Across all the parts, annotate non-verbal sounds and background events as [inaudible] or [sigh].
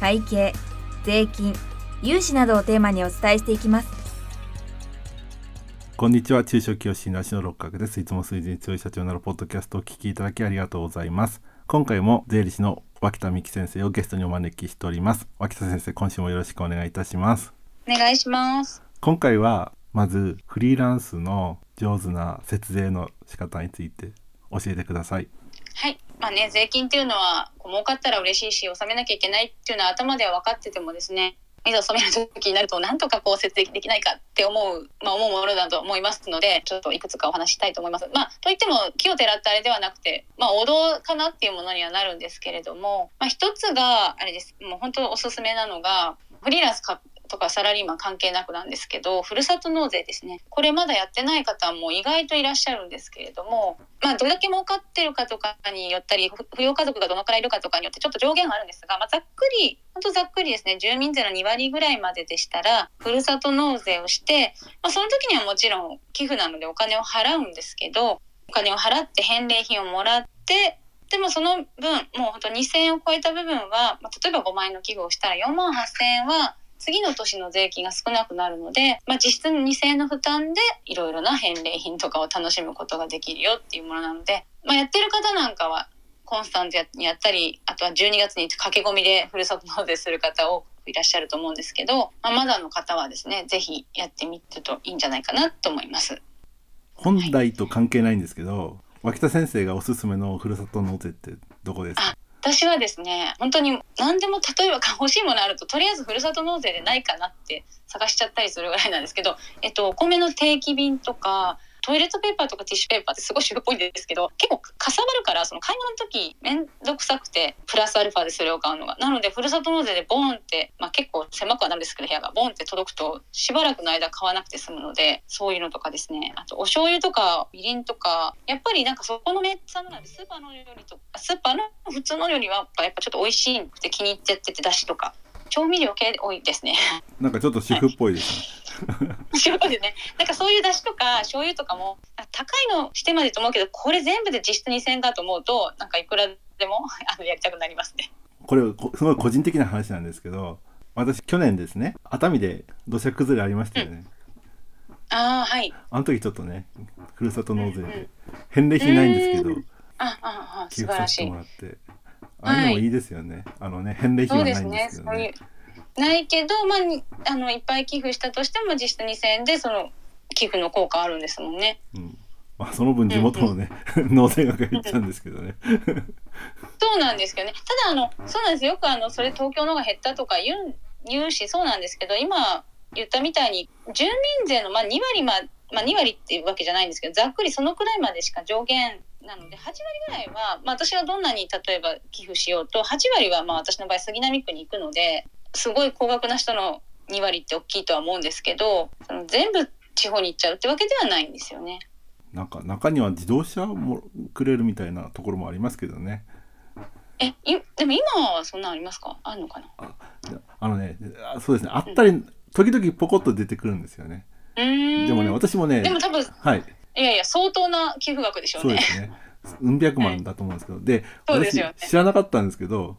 会計税金融資などをテーマにお伝えしていきます。こんにちは。中小企業診断士の六角です。いつも数字に強い社長になるポッドキャストをお聞きいただきありがとうございます。今回も税理士の脇田美希先生をゲストにお招きしております。脇田先生今週もよろしくお願いいたします。お願いします。今回はまずフリーランスの上手な節税の仕方について教えてください。はいまあね税金っていうのはこう儲かったら嬉しいし納めなきゃいけないっていうのは頭では分かっててもですねいざ納める時になるとなんとかこう節税できないかって思う、まあ、思うものだと思いますのでちょっといくつかお話したいと思います。まあ、といっても木をてらったあれではなくて、まあ、王道かなっていうものにはなるんですけれども、まあ、一つがあれですもう本当おすすめなのがフリーランスとかサラリーマン関係なくなんですけどふるさと納税ですね。これまだやってない方も意外といらっしゃるんですけれども、まあ、どれだけ儲かってるかとかによったり扶養家族がどのくらいいるかとかによってちょっと上限があるんですが、まあ、ざっくりほんとざっくりですね。住民税の2割ぐらいまででしたらふるさと納税をして、まあ、その時にはもちろん寄付なのでお金を払うんですけどお金を払って返礼品をもらってでもその分もうほんと2,000円を超えた部分は、まあ、例えば5万円の寄付をしたら4万8,000円は次の年の税金が少なくなるので、まあ、実質2000円の負担でいろいろな返礼品とかを楽しむことができるよっていうものなので、まあ、やってる方なんかはコンスタントにやったりあとは12月に駆け込みでふるさと納税する方多くいらっしゃると思うんですけど、まあ、まだの方はですね是非やってみるといいんじゃないかなと思います。本題と関係ないんですけど、はい、脇田先生がおすすめのふるさと納税ってどこですか？私はですね本当に何でも例えば欲しいものあるととりあえずふるさと納税でないかなって探しちゃったりするぐらいなんですけど、えっと、お米の定期便とかトイレットペーパーとかティッシュペーパーってすごい主婦っぽいんですけど結構かさばるからその買い物の時面倒くさくてプラスアルファでそれを買うのがなのでふるさと納税でボーンって、まあ、結構狭くはなるんですけど部屋がボンって届くとしばらくの間買わなくて済むのでそういうのとかですね。あとお醤油とかみりんとかやっぱりなんかそこのメーカーなのでスーパーの料理とかスーパーの普通の料理はやっぱちょっと美味しいって気に入っちゃっててだしとか。調味料系多いですね。なんかちょっと主婦っぽいですね。主婦ですね。なんかそういう出汁とか醤油とかも高いのしてまでと思うけど、これ全部で実質2000円かと思うと、なんかいくらでも [laughs] あのやりたくなりますね。これすごい個人的な話なんですけど、私去年ですね、熱海で土砂崩れありましたよね。うん、ああはい。あの時ちょっとね、ふるさと納税で返礼品ないんですけど、あああ素晴らしい。もらって。ああいうのもいいですよね。はい、あのね返礼品はないんですけどね。ねないけど、まあ、あのいっぱい寄付したとしても実質2,000円でその寄付の効果あるんですもんね。うんまあ、その分地元のね、うんうん、納税額がいっちゃうんですけどね。そうなんですけどね。ただあのそうなんですよくあのそれ東京のが減ったとか言う言うしそうなんですけど今言ったみたいに住民税のまあ2割ままあ2割っていうわけじゃないんですけどざっくりそのくらいまでしか上限なので8割ぐらいは、まあ、私はどんなに例えば寄付しようと8割はまあ私の場合杉並区に行くのですごい高額な人の2割って大きいとは思うんですけどその全部地方に行っちゃうってわけではないんですよね。なんか中には自動車もくれるみたいなところもありますけどね。えいでも今はそんなありますか？あるのかな？ああのねそうですねあったり、うん、時々ポコッと出てくるんですよね。でもね私もねでも多分はいいやいや相当な寄付額でしょうね。そうですね。うん百万だと思うんですけど、で [laughs] 私知らなかったんですけど、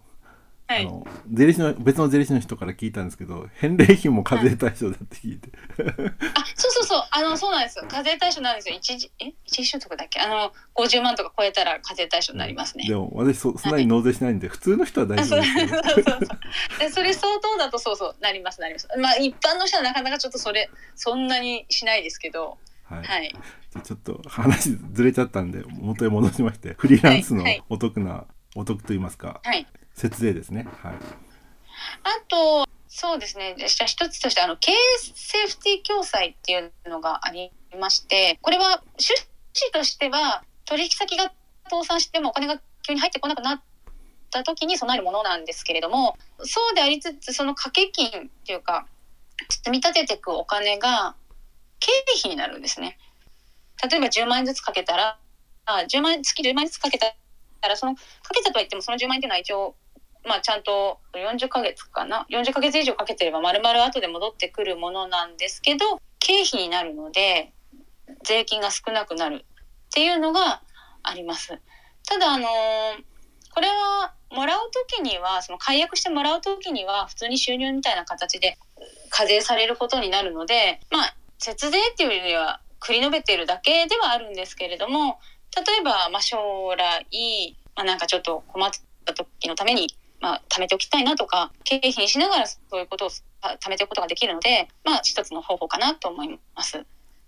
はい、あの税理士の別の税理士の人から聞いたんですけど返礼品も課税対象だって聞いて、はい、あそうそうそう。あのそうなんですよ。課税対象なんですよ。一時え？一時所得だっけ？あの50万とか超えたら課税対象になりますね、でも私そそんなに納税しないんで、はい、普通の人は大丈夫ですそうそうそうでそれ相当だとそうそうなりますなります。まあ一般の人はなかなかちょっとそれそんなにしないですけど。はい、はい。ちょっと話ずれちゃったんで元へ戻しましてフリーランスのお得な、はい、お得と言いますか、はい、節税ですね。はい。あとそうですね。じゃ一つとしてあの経営セーフティー共済っていうのがありまして、これは趣旨としては取引先が倒産してもお金が急に入ってこなくなった時に備えるものなんですけれどもそうでありつつその掛け金っていうか積み立てていくお金が経費になるんですね。例えば10万円ずつかけたらあ10万月10万円ずつかけたらそのかけたとは言ってもその10万円っていうのは一応まあ、ちゃんと40ヶ月かな40ヶ月以上かけてれば丸々後で戻ってくるものなんですけど経費になるので税金が少なくなるっていうのがあります。ただあのーこれはもらう時にはその解約してもらう時には普通に収入みたいな形で課税されることになるのでまあ節税っていうよりは繰り延べてるだけではあるんですけれども例えばまあ将来、まあ、なんかちょっと困った時のためにまあ、貯めておきたいなとか経費にしながらそういうことを貯めておくことができるので、まあ、一つの方法かなと思います。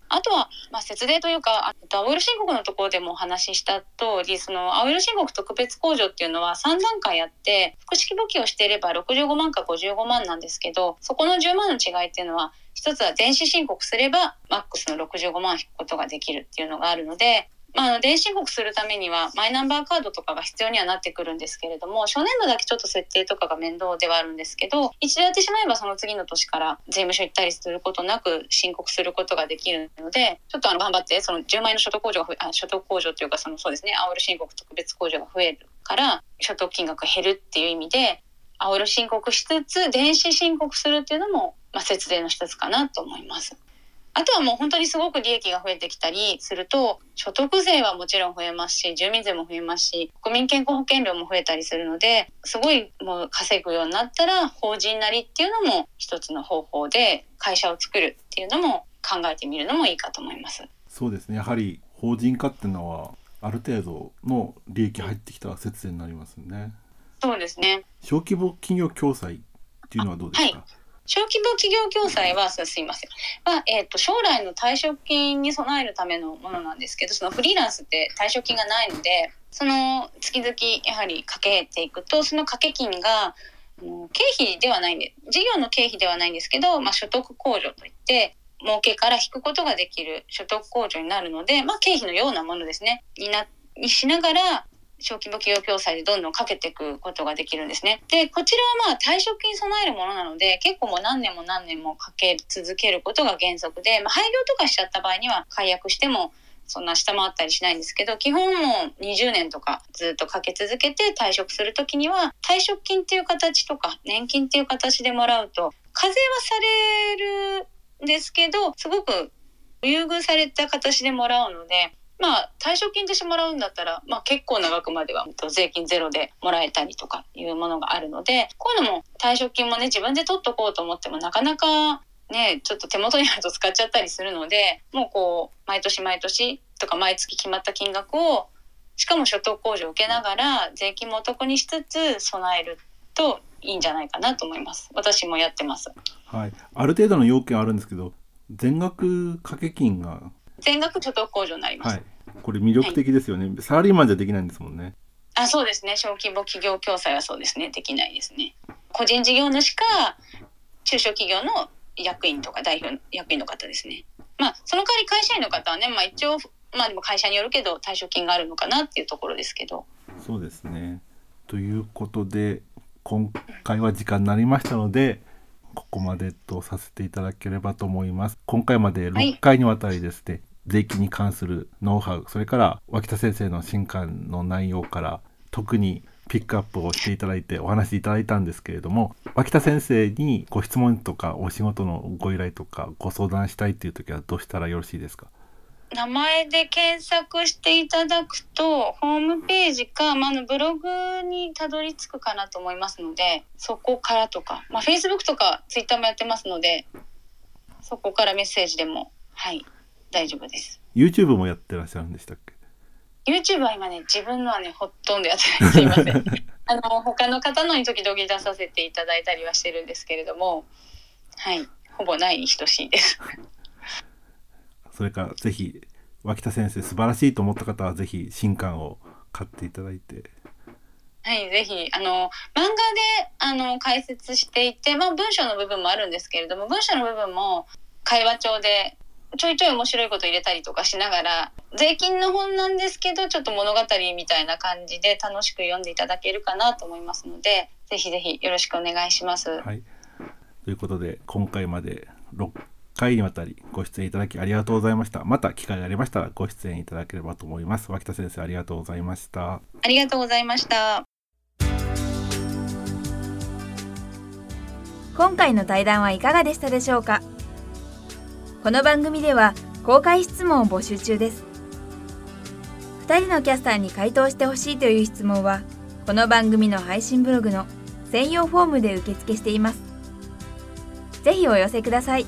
あとは、まあ、節税というか、青色申告のところでもお話しした通り、その青色申告特別控除っていうのは3段階あって、複式簿記をしていれば65万か55万なんですけど、そこの10万の違いっていうのは、一つは電子申告すれば、マックスの65万引くことができるっていうのがあるので、まあ、電子申告するためにはマイナンバーカードとかが必要にはなってくるんですけれども初年度だけちょっと設定とかが面倒ではあるんですけど一度やってしまえばその次の年から税務署行ったりすることなく申告することができるのでちょっとあの頑張ってその10万円の所得控除があ所得控除というかそのそうですね青色申告特別控除が増えるから所得金額減るっていう意味で青色申告しつつ電子申告するっていうのも、まあ、節税の一つかなと思います。あとはもう本当にすごく利益が増えてきたりすると所得税はもちろん増えますし住民税も増えますし国民健康保険料も増えたりするのですごいもう稼ぐようになったら法人なりっていうのも一つの方法で会社を作るっていうのも考えてみるのもいいかと思います。そうですねやはり法人化っていうのはある程度の利益入ってきたら節税になりますね。そうですね。小規模企業共済っていうのはどうですか？はい小規模企業共済はすいません。は、えーと、将来の退職金に備えるためのものなんですけどそのフリーランスって退職金がないのでその月々やはりかけていくとその掛け金が経費ではないんで事業の経費ではないんですけど、まあ、所得控除といって儲けから引くことができる所得控除になるので、まあ、経費のようなものですね。になにしながら小規模企業共済でどんどんかけていくことができるんですね。で、こちらはまあ退職金備えるものなので、結構もう何年も何年もかけ続けることが原則で、まあ、廃業とかしちゃった場合には解約してもそんな下回ったりしないんですけど、基本もう20年とかずっとかけ続けて退職するときには、退職金っていう形とか年金っていう形でもらうと、課税はされるんですけど、すごく優遇された形でもらうので、まあ退職金としてもらうんだったら、まあ、結構長くまでは税金ゼロでもらえたりとかいうものがあるのでこういうのも退職金もね自分で取っとこうと思ってもなかなかねちょっと手元にあると使っちゃったりするのでもうこう毎年毎年とか毎月決まった金額をしかも所得控除を受けながら税金もお得にしつつ備えるといいんじゃないかなと思います。私もやってます。はい。ある程度の要件あるんですけど全額掛け金が全額所得控除になります。はい、これ魅力的ですよね、はい、サラリーマンじゃできないんですもんね。あ、そうですね。小規模企業共済はそうですね。できないですね。個人事業主か中小企業の役員とか代表役員の方ですね。まあその代わり会社員の方はね、まあ一応まあでも会社によるけど退職金があるのかなっていうところですけど。そうですね。ということで今回は時間になりましたので。ここまでとさせていただければと思います。今回まで6回にわたりですね、はい、税金に関するノウハウ、それから脇田先生の新刊の内容から特にピックアップをしていただいてお話しいただいたんですけれども脇田先生にご質問とかお仕事のご依頼とかご相談したいっていう時はどうしたらよろしいですか？名前で検索していただくとホームページか、まあ、のブログにたどり着くかなと思いますのでそこからとか、まあ、Facebook とか Twitter もやってますのでそこからメッセージでもはい。大丈夫です。YouTube もやってらっしゃるんでしたっけ？YouTube は今ね自分のはねほとんどやってないすいません。[laughs] あの他の方のに時々出させていただいたりはしてるんですけれどもはい。ほぼないに等しいです。それからぜひ脇田先生素晴らしいと思った方はぜひ新刊を買っていただいて。はい、ぜひ。あの漫画であの解説していて、まあ、文章の部分もあるんですけれども文章の部分も会話帳でちょいちょい面白いこと入れたりとかしながら税金の本なんですけどちょっと物語みたいな感じで楽しく読んでいただけるかなと思いますのでぜひぜひよろしくお願いします。はい、ということで今回まで6回にわたりご出演いただきありがとうございました。また機会がありましたらご出演いただければと思います。脇田先生ありがとうございました。ありがとうございました。今回の対談はいかがでしたでしょうか？この番組では公開質問を募集中です。2人のキャスターに回答してほしいという質問はこの番組の配信ブログの専用フォームで受付しています。ぜひお寄せください。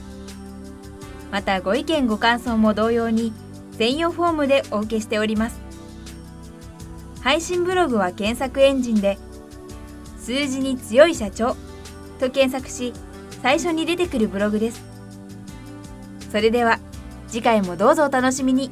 またご意見ご感想も同様に専用フォームでお受けしております。配信ブログは検索エンジンで数字に強い社長と検索し最初に出てくるブログです。それでは次回もどうぞお楽しみに。